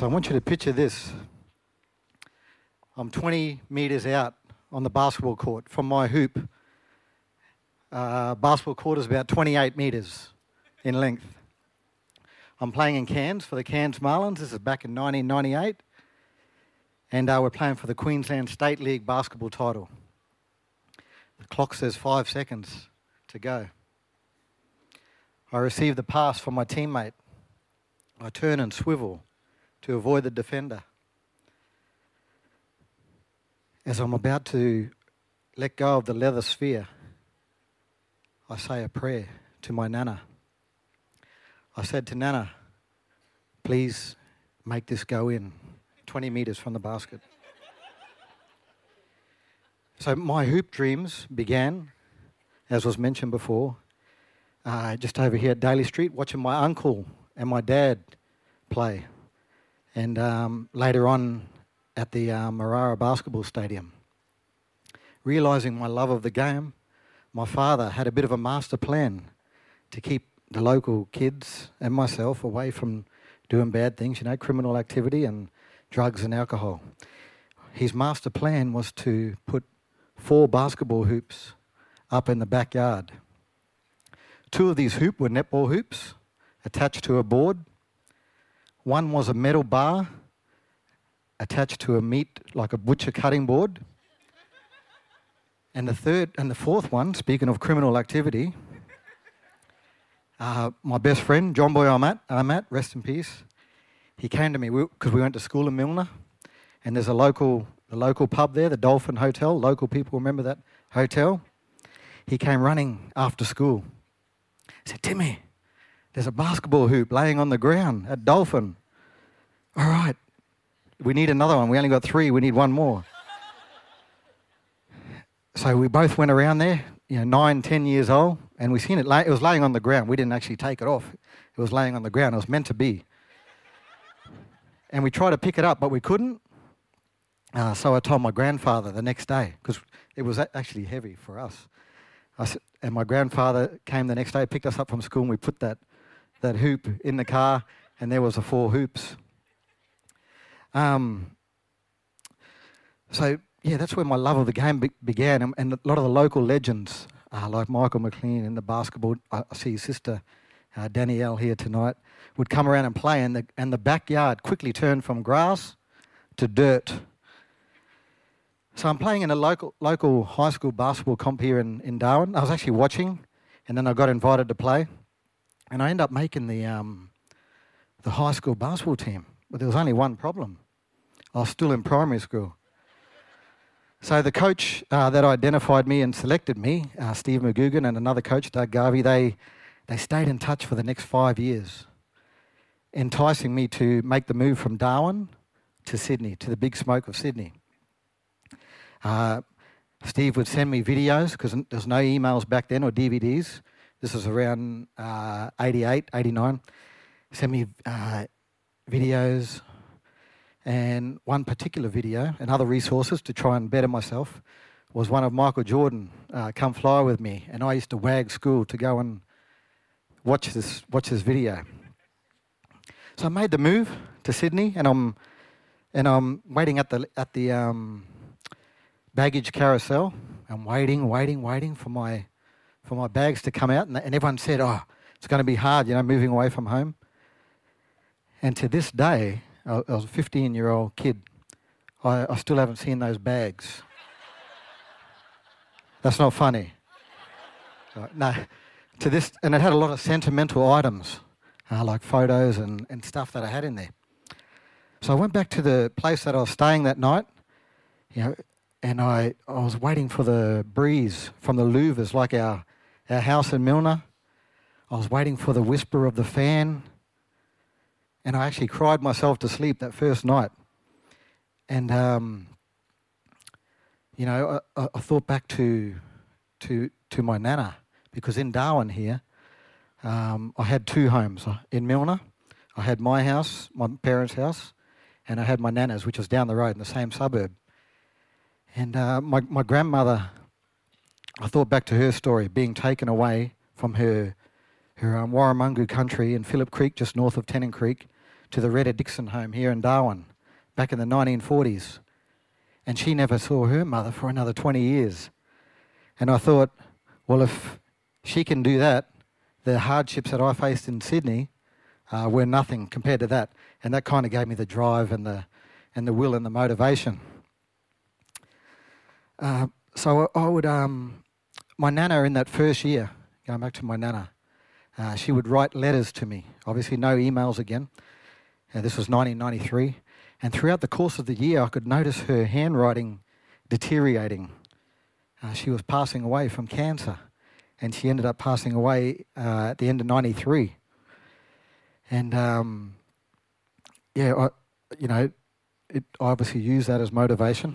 So I want you to picture this. I'm 20 metres out on the basketball court from my hoop. Uh, basketball court is about 28 metres in length. I'm playing in Cairns for the Cairns Marlins. This is back in 1998. And uh, we're playing for the Queensland State League basketball title. The clock says five seconds to go. I receive the pass from my teammate. I turn and swivel to avoid the defender. As I'm about to let go of the leather sphere, I say a prayer to my Nana. I said to Nana, please make this go in 20 metres from the basket. so my hoop dreams began, as was mentioned before, uh, just over here at Daly Street, watching my uncle and my dad play. And um, later on at the uh, Marrara Basketball Stadium. Realising my love of the game, my father had a bit of a master plan to keep the local kids and myself away from doing bad things, you know, criminal activity and drugs and alcohol. His master plan was to put four basketball hoops up in the backyard. Two of these hoops were netball hoops attached to a board. One was a metal bar attached to a meat, like a butcher cutting board. And the third and the fourth one, speaking of criminal activity, uh, my best friend, John Boy Armat, Armat, rest in peace, he came to me because we, we, went to school in Millner, and there's a local, the local pub there, the Dolphin Hotel. Local people remember that hotel. He came running after school. He said, Timmy, there's a basketball hoop laying on the ground at Dolphin. All right, we need another one. We only got three, we need one more. so we both went around there, you know, nine, ten years old, and we seen it. Lay, it was laying on the ground. We didn't actually take it off. It was laying on the ground. It was meant to be. And we tried to pick it up, but we couldn't. Uh, so I told my grandfather the next day because it was actually heavy for us. Said, and my grandfather came the next day, picked us up from school, and we put that, that hoop in the car, and there was the four hoops. Um, so yeah, that's where my love of the game be- began, and, and, a lot of the local legends, uh, like Michael McLean in the basketball. I see his sister uh, Danielle here tonight would come around and play, and the and the backyard quickly turned from grass to dirt. So I'm playing in a local local high school basketball comp here in, in Darwin. I was actually watching, and then I got invited to play, and I ended up making the um, the high school basketball team. But there was only one problem. I was still in primary school. So the coach uh, that identified me and selected me, uh, Steve McGugan, and another coach, Doug Garvey, they, they stayed in touch for the next five years, enticing me to make the move from Darwin to Sydney, to the big smoke of Sydney. Uh, Steve would send me videos because there's no emails back then or DVDs. This was around uh, 88, 89. Send me uh, videos and one particular video and other resources to try and better myself was one of Michael Jordan, uh, Come Fly With Me. And I used to wag school to go and watch this, watch this video. So I made the move to Sydney and I'm, and I'm waiting at the, at the um, baggage carousel. I'm waiting, waiting, waiting for my, for my bags to come out. And, and everyone said, oh, it's going to be hard, you know, moving away from home. And to this day, I was a 15 year old kid. I, I still haven't seen those bags. That's not funny. No, to this, and it had a lot of sentimental items, uh, like photos and, and stuff that I had in there. So I went back to the place that I was staying that night, you know, and I, I was waiting for the breeze from the louvers, like our, our house in Millner. I was waiting for the whisper of the fan and I actually cried myself to sleep that first night. And, um, you know, I, I, thought back to, to, to my nana, because in Darwin here, um, I had two homes. In Millner, I had my house, my parents' house, and I had my nana's, which was down the road in the same suburb. And uh, my, my grandmother, I thought back to her story, being taken away from her her um, Warramungu country in Phillip Creek, just north of Tennant Creek, to the Retta Dixon home here in Darwin back in the 1940s. And she never saw her mother for another 20 years. And I thought, well, if she can do that, the hardships that I faced in Sydney uh, were nothing compared to that. And that kind of gave me the drive and the, and the will and the motivation. Uh, so I would, um, my nana in that first year, going back to my nana, uh, she would write letters to me. Obviously, no emails again. Uh, this was 1993. And throughout the course of the year, I could notice her handwriting deteriorating. Uh, she was passing away from cancer, and she ended up passing away uh, at the end of 93. And um, yeah, I, you know, it I obviously used that as motivation.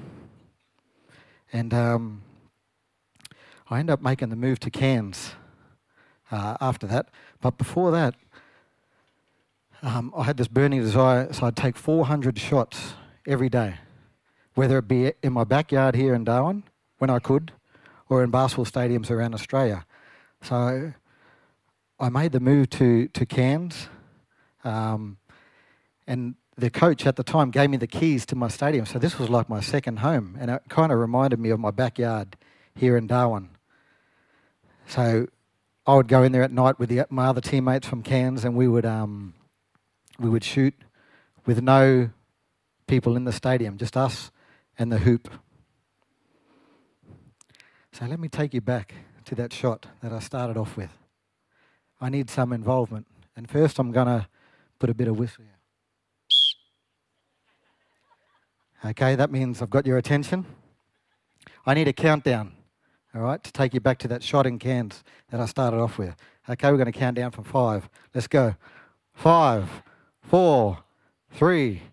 And um, I ended up making the move to Cairns uh, after that. But before that, um, I had this burning desire, so I'd take 400 shots every day, whether it be in my backyard here in Darwin when I could, or in basketball stadiums around Australia. So I made the move to, to Cairns, um, and the coach at the time gave me the keys to my stadium. So this was like my second home, and it kind of reminded me of my backyard here in Darwin. So I would go in there at night with the, my other teammates from Cairns, and we would um, we would shoot with no people in the stadium, just us and the hoop. So let me take you back to that shot that I started off with. I need some involvement. And first, I'm going to put a bit of whistle here. Okay, that means I've got your attention. I need a countdown, all right, to take you back to that shot in Cairns that I started off with. Okay, we're going to count down from five. Let's go. Five, four, three,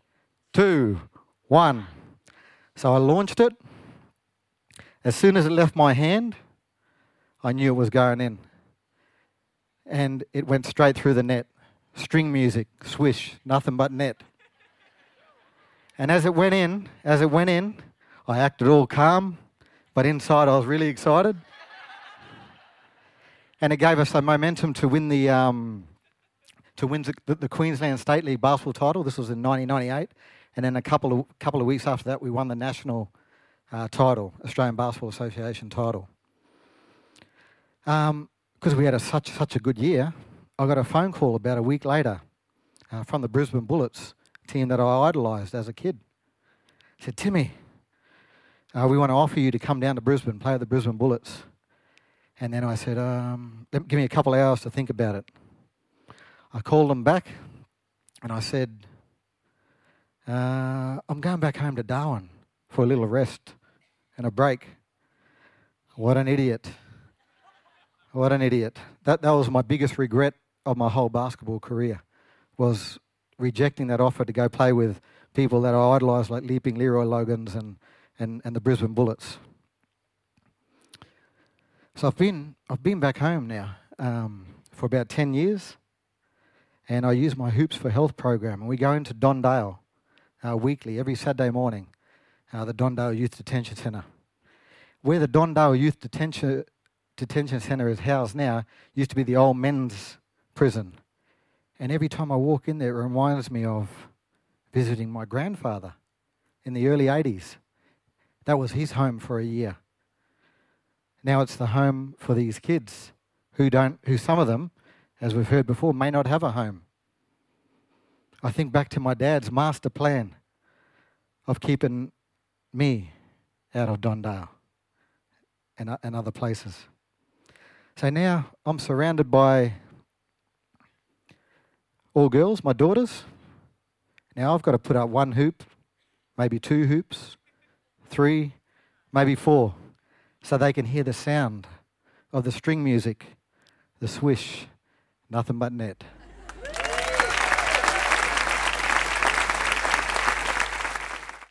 two, one. So I launched it. As soon as it left my hand, I knew it was going in. And it went straight through the net. String music, swish, nothing but net. And as it went in, as it went in, I acted all calm, but inside I was really excited. and it gave us a momentum to win the um, to win the, the, Queensland State League basketball title. This was in 1998, and then a couple of couple of weeks after that, we won the national uh, title, Australian Basketball Association title. Because um, we had a, such such a good year, I got a phone call about a week later uh, from the Brisbane Bullets team that I idolised as a kid. Said, Timmy, uh, we want to offer you to come down to Brisbane, play with the Brisbane Bullets. And then I said, um, give me a couple hours to think about it. I called them back and I said, uh, I'm going back home to Darwin for a little rest and a break. What an idiot. What an idiot. That, that was my biggest regret of my whole basketball career was rejecting that offer to go play with people that I idolised like Leaping Leroy Loggins and, and, and the Brisbane Bullets. So I've been, I've been back home now um, for about 10 years and I use my Hoops for Health program. And we go into Don Dale uh, weekly, every Saturday morning, uh, the Don Dale Youth Detention Centre. Where the Don Dale Youth Detention, Detention Centre is housed now used to be the old men's prison. And every time I walk in there, it reminds me of visiting my grandfather in the early 80s. That was his home for a year. Now it's the home for these kids who don't, who some of them as we've heard before, may not have a home. I think back to my dad's master plan of keeping me out of Don Dale and, uh, and other places. So now I'm surrounded by all girls, my daughters. Now I've got to put up one hoop, maybe two hoops, three, maybe four, so they can hear the sound of the string music, the swish, Nothing but net.